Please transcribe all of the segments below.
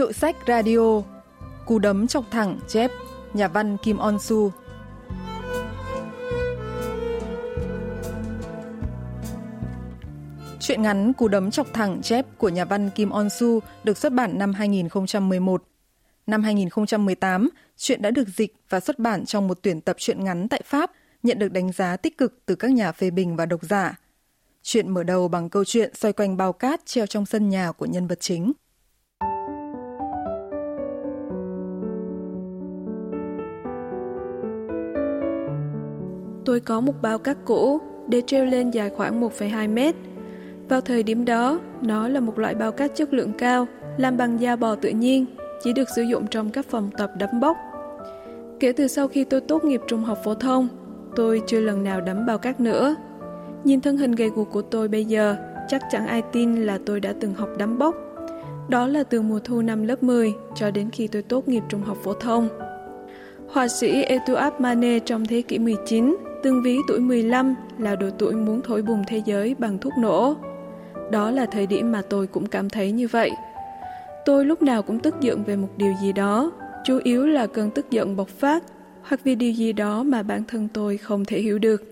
Hiệu sách radio Cú đấm chọc thẳng chép, Nhà văn Kim On Su Chuyện ngắn Cú đấm chọc thẳng chép của nhà văn Kim On Su được xuất bản năm 2011. Năm 2018, chuyện đã được dịch và xuất bản trong một tuyển tập truyện ngắn tại Pháp, nhận được đánh giá tích cực từ các nhà phê bình và độc giả. Chuyện mở đầu bằng câu chuyện xoay quanh bao cát treo trong sân nhà của nhân vật chính. Tôi có một bao cát cũ để treo lên dài khoảng 1,2 mét. Vào thời điểm đó, nó là một loại bao cát chất lượng cao, làm bằng da bò tự nhiên, chỉ được sử dụng trong các phòng tập đấm bốc. Kể từ sau khi tôi tốt nghiệp trung học phổ thông, tôi chưa lần nào đấm bao cát nữa. Nhìn thân hình gầy guộc của tôi bây giờ, chắc chẳng ai tin là tôi đã từng học đấm bốc. Đó là từ mùa thu năm lớp 10 cho đến khi tôi tốt nghiệp trung học phổ thông. Họa sĩ Eduard Manet trong thế kỷ 19 tương ví tuổi 15 là độ tuổi muốn thổi bùng thế giới bằng thuốc nổ. Đó là thời điểm mà tôi cũng cảm thấy như vậy. Tôi lúc nào cũng tức giận về một điều gì đó, chủ yếu là cơn tức giận bộc phát hoặc vì điều gì đó mà bản thân tôi không thể hiểu được.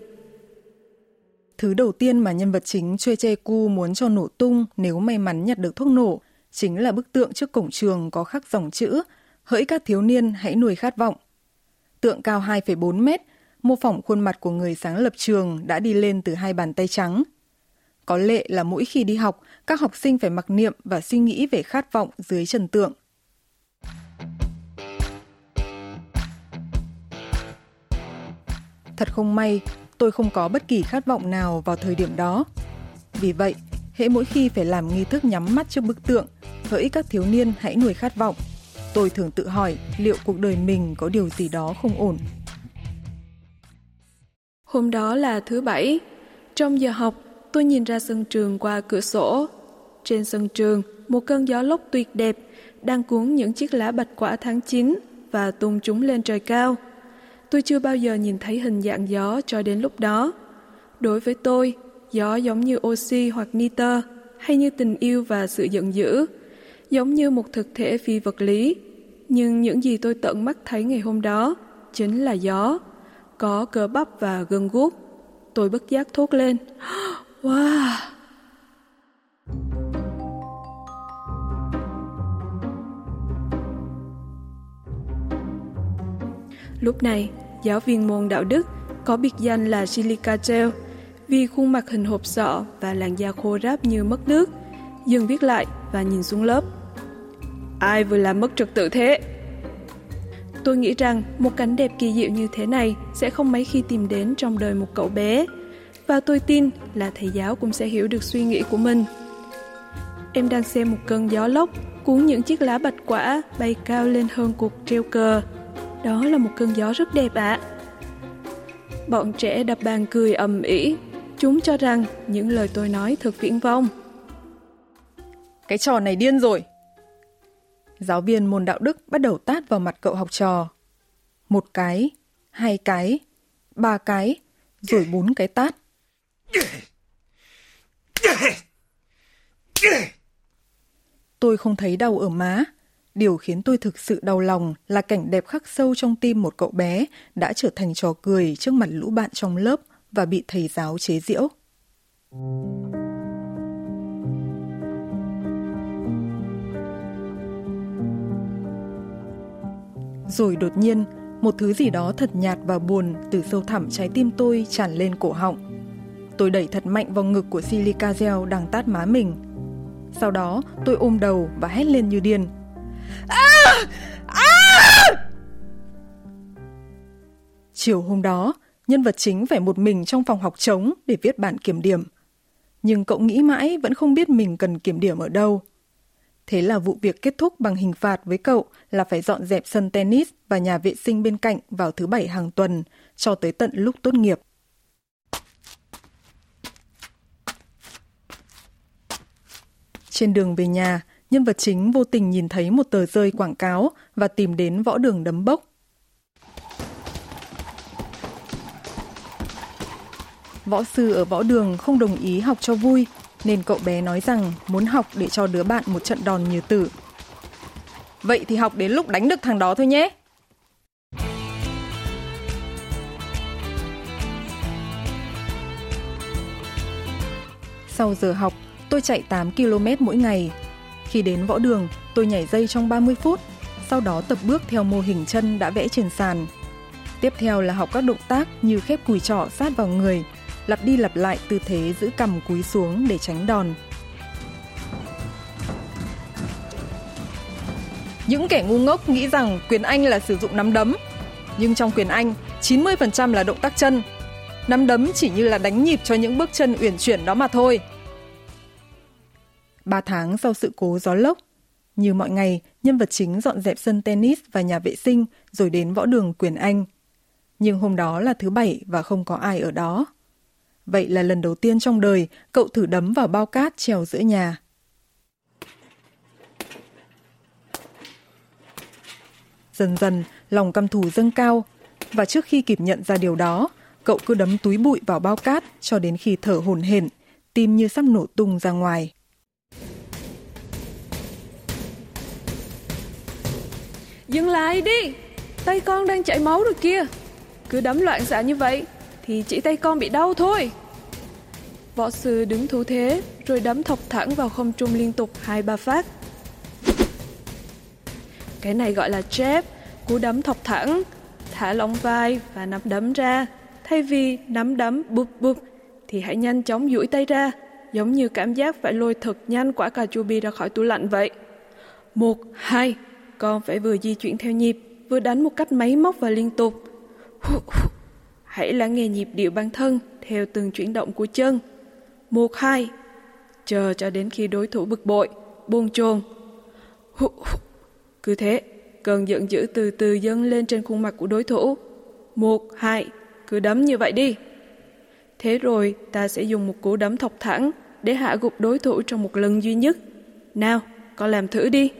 Thứ đầu tiên mà nhân vật chính Chue Che Cu muốn cho nổ tung nếu may mắn nhặt được thuốc nổ chính là bức tượng trước cổng trường có khắc dòng chữ Hỡi các thiếu niên hãy nuôi khát vọng. Tượng cao 2,4 mét, mô phỏng khuôn mặt của người sáng lập trường đã đi lên từ hai bàn tay trắng. Có lệ là mỗi khi đi học, các học sinh phải mặc niệm và suy nghĩ về khát vọng dưới trần tượng. Thật không may, tôi không có bất kỳ khát vọng nào vào thời điểm đó. Vì vậy, hễ mỗi khi phải làm nghi thức nhắm mắt trước bức tượng, hỡi các thiếu niên hãy nuôi khát vọng, tôi thường tự hỏi liệu cuộc đời mình có điều gì đó không ổn. Hôm đó là thứ bảy. Trong giờ học, tôi nhìn ra sân trường qua cửa sổ. Trên sân trường, một cơn gió lốc tuyệt đẹp đang cuốn những chiếc lá bạch quả tháng 9 và tung chúng lên trời cao. Tôi chưa bao giờ nhìn thấy hình dạng gió cho đến lúc đó. Đối với tôi, gió giống như oxy hoặc nitơ, hay như tình yêu và sự giận dữ, giống như một thực thể phi vật lý. Nhưng những gì tôi tận mắt thấy ngày hôm đó chính là gió, có cơ bắp và gân guốc. Tôi bất giác thốt lên. Wow! Lúc này, giáo viên môn đạo đức có biệt danh là Silica Gel vì khuôn mặt hình hộp sọ và làn da khô ráp như mất nước, dừng viết lại và nhìn xuống lớp. Ai vừa làm mất trật tự thế? Tôi nghĩ rằng một cảnh đẹp kỳ diệu như thế này sẽ không mấy khi tìm đến trong đời một cậu bé. Và tôi tin là thầy giáo cũng sẽ hiểu được suy nghĩ của mình. Em đang xem một cơn gió lốc, cuốn những chiếc lá bạch quả bay cao lên hơn cuộc treo cờ. Đó là một cơn gió rất đẹp ạ. À. Bọn trẻ đập bàn cười ầm ĩ. Chúng cho rằng những lời tôi nói thật viễn vông. Cái trò này điên rồi. Giáo viên môn đạo đức bắt đầu tát vào mặt cậu học trò. Một cái, hai cái, ba cái, rồi bốn cái tát. Tôi không thấy đau ở má. Điều khiến tôi thực sự đau lòng là cảnh đẹp khắc sâu trong tim một cậu bé đã trở thành trò cười trước mặt lũ bạn trong lớp và bị thầy giáo chế giễu. Rồi đột nhiên, một thứ gì đó thật nhạt và buồn từ sâu thẳm trái tim tôi tràn lên cổ họng. Tôi đẩy thật mạnh vào ngực của Silica Gel đang tát má mình. Sau đó, tôi ôm đầu và hét lên như điên. À! À! Chiều hôm đó, nhân vật chính phải một mình trong phòng học trống để viết bản kiểm điểm. Nhưng cậu nghĩ mãi vẫn không biết mình cần kiểm điểm ở đâu. Thế là vụ việc kết thúc bằng hình phạt với cậu là phải dọn dẹp sân tennis và nhà vệ sinh bên cạnh vào thứ bảy hàng tuần cho tới tận lúc tốt nghiệp. Trên đường về nhà, nhân vật chính vô tình nhìn thấy một tờ rơi quảng cáo và tìm đến võ đường đấm bốc. Võ sư ở võ đường không đồng ý học cho vui, nên cậu bé nói rằng muốn học để cho đứa bạn một trận đòn như tử. Vậy thì học đến lúc đánh được thằng đó thôi nhé. Sau giờ học, tôi chạy 8 km mỗi ngày. Khi đến võ đường, tôi nhảy dây trong 30 phút, sau đó tập bước theo mô hình chân đã vẽ trên sàn. Tiếp theo là học các động tác như khép cùi trỏ sát vào người, lặp đi lặp lại tư thế giữ cầm cúi xuống để tránh đòn. Những kẻ ngu ngốc nghĩ rằng quyền Anh là sử dụng nắm đấm, nhưng trong quyền Anh, 90% là động tác chân. Nắm đấm chỉ như là đánh nhịp cho những bước chân uyển chuyển đó mà thôi. 3 tháng sau sự cố gió lốc, như mọi ngày, nhân vật chính dọn dẹp sân tennis và nhà vệ sinh rồi đến võ đường quyền Anh. Nhưng hôm đó là thứ bảy và không có ai ở đó. Vậy là lần đầu tiên trong đời cậu thử đấm vào bao cát treo giữa nhà. Dần dần, lòng căm thù dâng cao, và trước khi kịp nhận ra điều đó, cậu cứ đấm túi bụi vào bao cát cho đến khi thở hổn hển, tim như sắp nổ tung ra ngoài. Dừng lại đi, tay con đang chảy máu rồi kia. Cứ đấm loạn xạ như vậy thì chỉ tay con bị đau thôi. Võ sư đứng thủ thế rồi đấm thọc thẳng vào không trung liên tục hai ba phát. Cái này gọi là jab, cú đấm thọc thẳng, thả lỏng vai và nắm đấm ra. Thay vì nắm đấm bụp bụp thì hãy nhanh chóng duỗi tay ra, giống như cảm giác phải lôi thật nhanh quả cà chua bi ra khỏi tủ lạnh vậy. Một, hai, con phải vừa di chuyển theo nhịp, vừa đánh một cách máy móc và liên tục. Hãy lắng nghe nhịp điệu bản thân theo từng chuyển động của chân. Một, hai, chờ cho đến khi đối thủ bực bội, buông chồn. Cứ thế, cơn giận dữ từ từ dâng lên trên khuôn mặt của đối thủ. Một, hai, cứ đấm như vậy đi. Thế rồi ta sẽ dùng một cú đấm thọc thẳng để hạ gục đối thủ trong một lần duy nhất. Nào, con làm thử đi.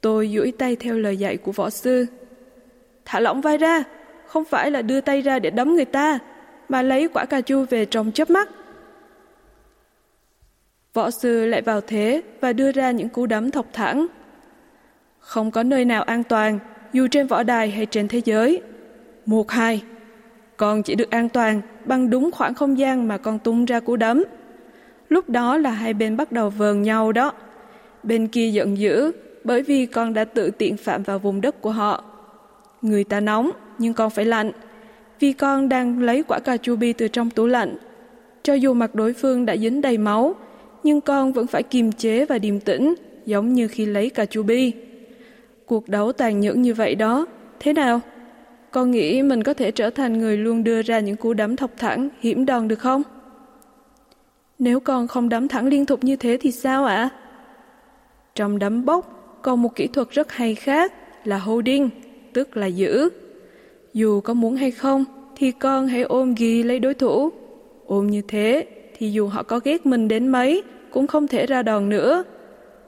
Tôi duỗi tay theo lời dạy của võ sư. Thả lỏng vai ra, không phải là đưa tay ra để đấm người ta, mà lấy quả cà chua về trong chớp mắt. Võ sư lại vào thế và đưa ra những cú đấm thọc thẳng. Không có nơi nào an toàn, dù trên võ đài hay trên thế giới. Một hai, con chỉ được an toàn bằng đúng khoảng không gian mà con tung ra cú đấm. Lúc đó là hai bên bắt đầu vờn nhau đó. Bên kia giận dữ bởi vì con đã tự tiện phạm vào vùng đất của họ. Người ta nóng, nhưng con phải lạnh, vì con đang lấy quả cà chua bi từ trong tủ lạnh. Cho dù mặt đối phương đã dính đầy máu, nhưng con vẫn phải kiềm chế và điềm tĩnh, giống như khi lấy cà chua bi. Cuộc đấu tàn nhẫn như vậy đó, thế nào? Con nghĩ mình có thể trở thành người luôn đưa ra những cú đấm thọc thẳng, hiểm đòn được không? Nếu con không đấm thẳng liên tục như thế thì sao ạ? À? Trong đấm bốc, còn một kỹ thuật rất hay khác là holding, tức là giữ. Dù có muốn hay không, thì con hãy ôm ghi lấy đối thủ. Ôm như thế, thì dù họ có ghét mình đến mấy, cũng không thể ra đòn nữa.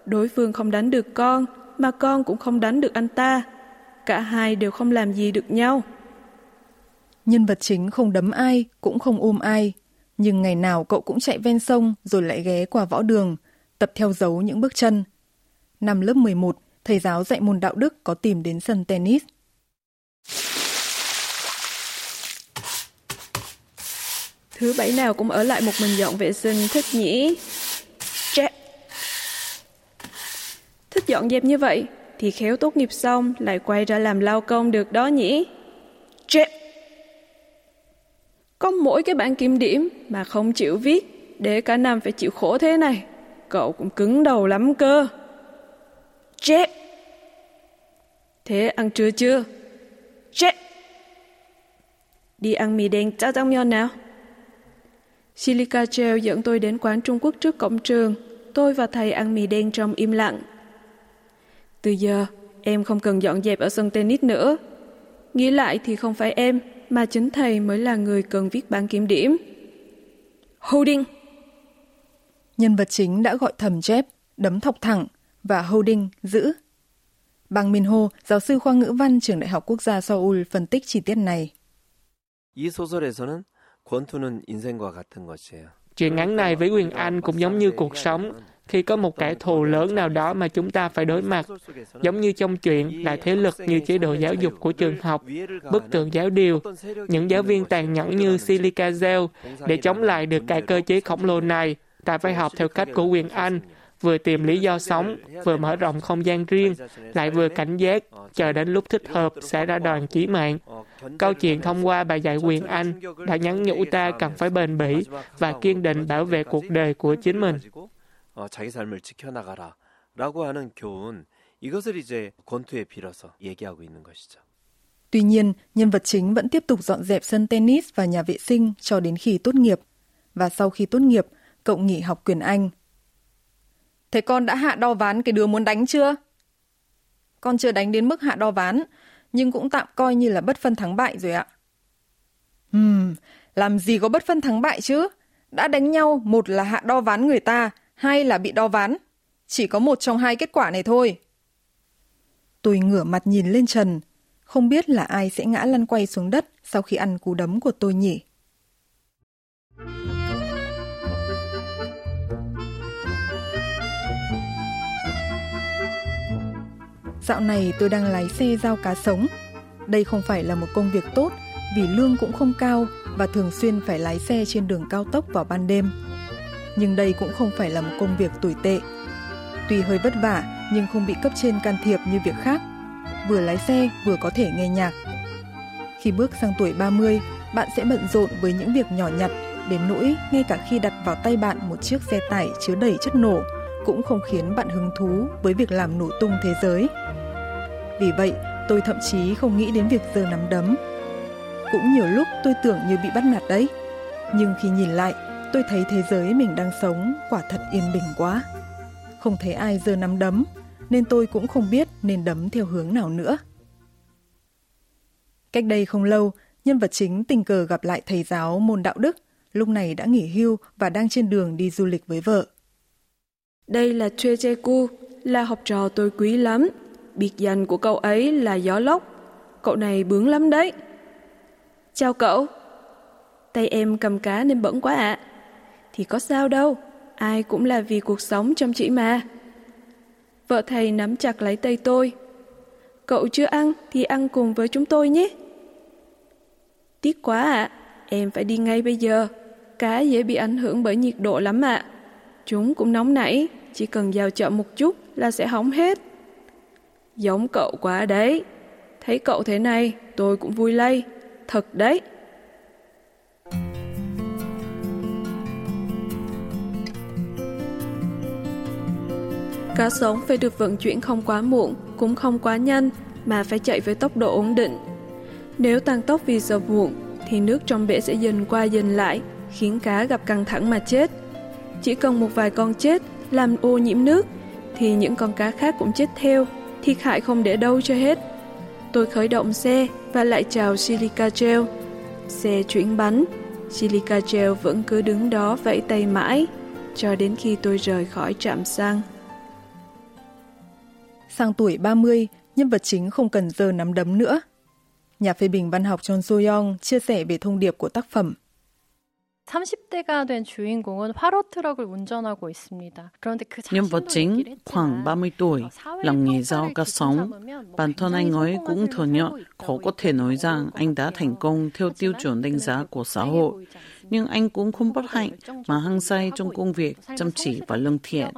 Đối phương không đánh được con, mà con cũng không đánh được anh ta. Cả hai đều không làm gì được nhau. Nhân vật chính không đấm ai, cũng không ôm ai. Nhưng ngày nào cậu cũng chạy ven sông rồi lại ghé qua võ đường, tập theo dấu những bước chân, Năm lớp 11, thầy giáo dạy môn đạo đức có tìm đến sân tennis. Thứ bảy nào cũng ở lại một mình dọn vệ sinh, thích nhỉ? Jack. Thích dọn dẹp như vậy, thì khéo tốt nghiệp xong lại quay ra làm lao công được đó nhỉ? Jack. Có mỗi cái bản kiểm điểm mà không chịu viết, để cả năm phải chịu khổ thế này. Cậu cũng cứng đầu lắm cơ. Jack. Thế ăn trưa chưa? Jack. Đi ăn mì đen cháo trong nhau nào. Silica Gel dẫn tôi đến quán Trung Quốc trước cổng trường. Tôi và thầy ăn mì đen trong im lặng. Từ giờ, em không cần dọn dẹp ở sân tennis nữa. Nghĩ lại thì không phải em, mà chính thầy mới là người cần viết bản kiểm điểm. Holding Nhân vật chính đã gọi thầm Jeb, đấm thọc thẳng, và Holding giữ. Bang Min Ho, giáo sư khoa ngữ văn trường Đại học Quốc gia Seoul phân tích chi tiết này. Chuyện ngắn này với Quyền Anh cũng giống như cuộc sống. khi có một kẻ thù lớn nào đó mà chúng ta phải đối mặt. Giống như trong chuyện là thế lực như chế độ giáo dục của trường học, bức tượng giáo điều, những giáo viên tàn nhẫn như Silica Gel. Để chống lại được cái cơ chế khổng lồ này, ta phải học theo cách của quyền Anh, vừa tìm lý do sống, vừa mở rộng không gian riêng, lại vừa cảnh giác, chờ đến lúc thích hợp sẽ ra đoàn chí mạng. Câu chuyện thông qua bài dạy quyền Anh đã nhắn nhủ ta cần phải bền bỉ và kiên định bảo vệ cuộc đời của chính mình. 자기 삶을 지켜나가라 라고 하는 교훈 이것을 이제 권투에 빌어서 얘기하고 있는 것이죠. Tuy nhiên, nhân vật chính vẫn tiếp tục dọn dẹp sân tennis và nhà vệ sinh cho đến khi tốt nghiệp. Và sau khi tốt nghiệp, cậu nghỉ học quyền Anh. Thế con đã hạ đo ván cái đứa muốn đánh chưa? Con chưa đánh đến mức hạ đo ván, nhưng cũng tạm coi như là bất phân thắng bại rồi ạ. Ừm, làm gì có bất phân thắng bại chứ? Đã đánh nhau, một là hạ đo ván người ta, hai là bị đo ván. Chỉ có một trong hai kết quả này thôi. Tôi ngửa mặt nhìn lên trần, không biết là ai sẽ ngã lăn quay xuống đất sau khi ăn cú đấm của tôi nhỉ. Dạo này tôi đang lái xe giao cá sống. Đây không phải là một công việc tốt vì lương cũng không cao và thường xuyên phải lái xe trên đường cao tốc vào ban đêm. Nhưng đây cũng không phải là một công việc tồi tệ. Tuy hơi vất vả nhưng không bị cấp trên can thiệp như việc khác. Vừa lái xe vừa có thể nghe nhạc. Khi bước sang tuổi 30, bạn sẽ bận rộn với những việc nhỏ nhặt đến nỗi ngay cả khi đặt vào tay bạn một chiếc xe tải chứa đầy chất nổ cũng không khiến bạn hứng thú với việc làm nổ tung thế giới. Vì vậy, tôi thậm chí không nghĩ đến việc giơ nắm đấm. Cũng nhiều lúc tôi tưởng như bị bắt nạt đấy. Nhưng khi nhìn lại, tôi thấy thế giới mình đang sống quả thật yên bình quá. Không thấy ai giơ nắm đấm, nên tôi cũng không biết nên đấm theo hướng nào nữa. Cách đây không lâu, nhân vật chính tình cờ gặp lại thầy giáo môn đạo đức, lúc này đã nghỉ hưu và đang trên đường đi du lịch với vợ. Đây là Chue Che là học trò tôi quý lắm. Biệt danh của cậu ấy là gió lốc. Cậu này bướng lắm đấy. Chào cậu. Tay em cầm cá nên bẩn quá ạ. À. Thì có sao đâu, ai cũng là vì cuộc sống chăm chỉ mà. Vợ thầy nắm chặt lấy tay tôi. Cậu chưa ăn thì ăn cùng với chúng tôi nhé. Tiếc quá ạ, à. em phải đi ngay bây giờ. Cá dễ bị ảnh hưởng bởi nhiệt độ lắm ạ. À. Chúng cũng nóng nảy, chỉ cần vào chợ một chút là sẽ hỏng hết. Giống cậu quá đấy. Thấy cậu thế này, tôi cũng vui lây. Thật đấy. Cá sống phải được vận chuyển không quá muộn, cũng không quá nhanh, mà phải chạy với tốc độ ổn định. Nếu tăng tốc vì giờ muộn, thì nước trong bể sẽ dần qua dần lại, khiến cá gặp căng thẳng mà chết. Chỉ cần một vài con chết làm ô nhiễm nước, thì những con cá khác cũng chết theo, thiệt hại không để đâu cho hết. Tôi khởi động xe và lại chào Silica Gel. Xe chuyển bánh, Silica Gel vẫn cứ đứng đó vẫy tay mãi, cho đến khi tôi rời khỏi trạm xăng. Sang tuổi 30, nhân vật chính không cần giờ nắm đấm nữa. Nhà phê bình văn học John Soyoung chia sẻ về thông điệp của tác phẩm 30대가 된 주인공은 화로 트럭을 운전하고 있습니다. 그런데 그 Nhân vật chính khoảng 30 tuổi, làm nghề giao cá sống. Bản thân anh ấy cũng thừa nhận khó có thể nói rằng anh đã thành công theo tiêu chuẩn đánh giá của xã hội nhưng anh cũng không bất hạnh mà hăng say trong công việc, chăm chỉ và lương thiện.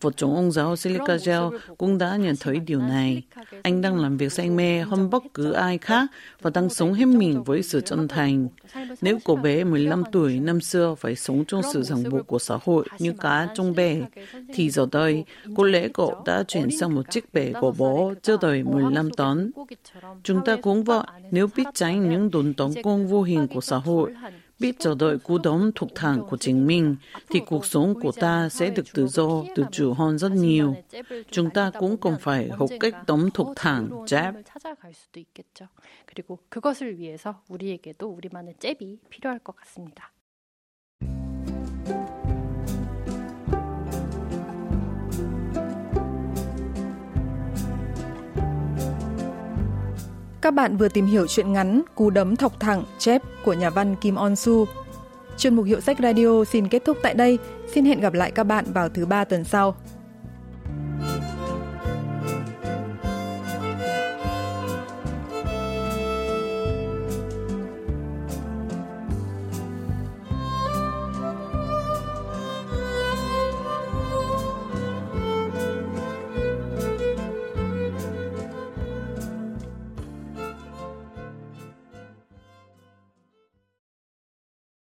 Vợ chồng ông giáo Silica Gel cũng đã nhận thấy điều này. Anh đang làm việc say mê hơn bất cứ ai khác và đang sống hết mình với sự chân thành. Nếu cô bé 15 tuổi năm xưa phải sống trong sự ràng buộc của xã hội như cá trong bể, thì giờ đây, có lẽ cậu đã chuyển sang một chiếc bể của bố chưa đầy 15 tấn. Chúng ta cũng vậy, nếu biết tránh những đồn tấn công vô hình của xã hội, biết chờ đợi cú đấm thuộc thẳng của chính mình, thì cuộc sống của ta sẽ được tự do, tự chủ hơn rất nhiều. Chúng ta cũng cần phải học cách đấm thuộc thẳng, jab. 그리고 그것을 위해서 우리에게도 우리만의 잽이 필요할 것 같습니다. Các bạn vừa tìm hiểu chuyện ngắn Cú đấm thọc thẳng, chép của nhà văn Kim On Su. Chuyên mục Hiệu sách Radio xin kết thúc tại đây. Xin hẹn gặp lại các bạn vào thứ ba tuần sau.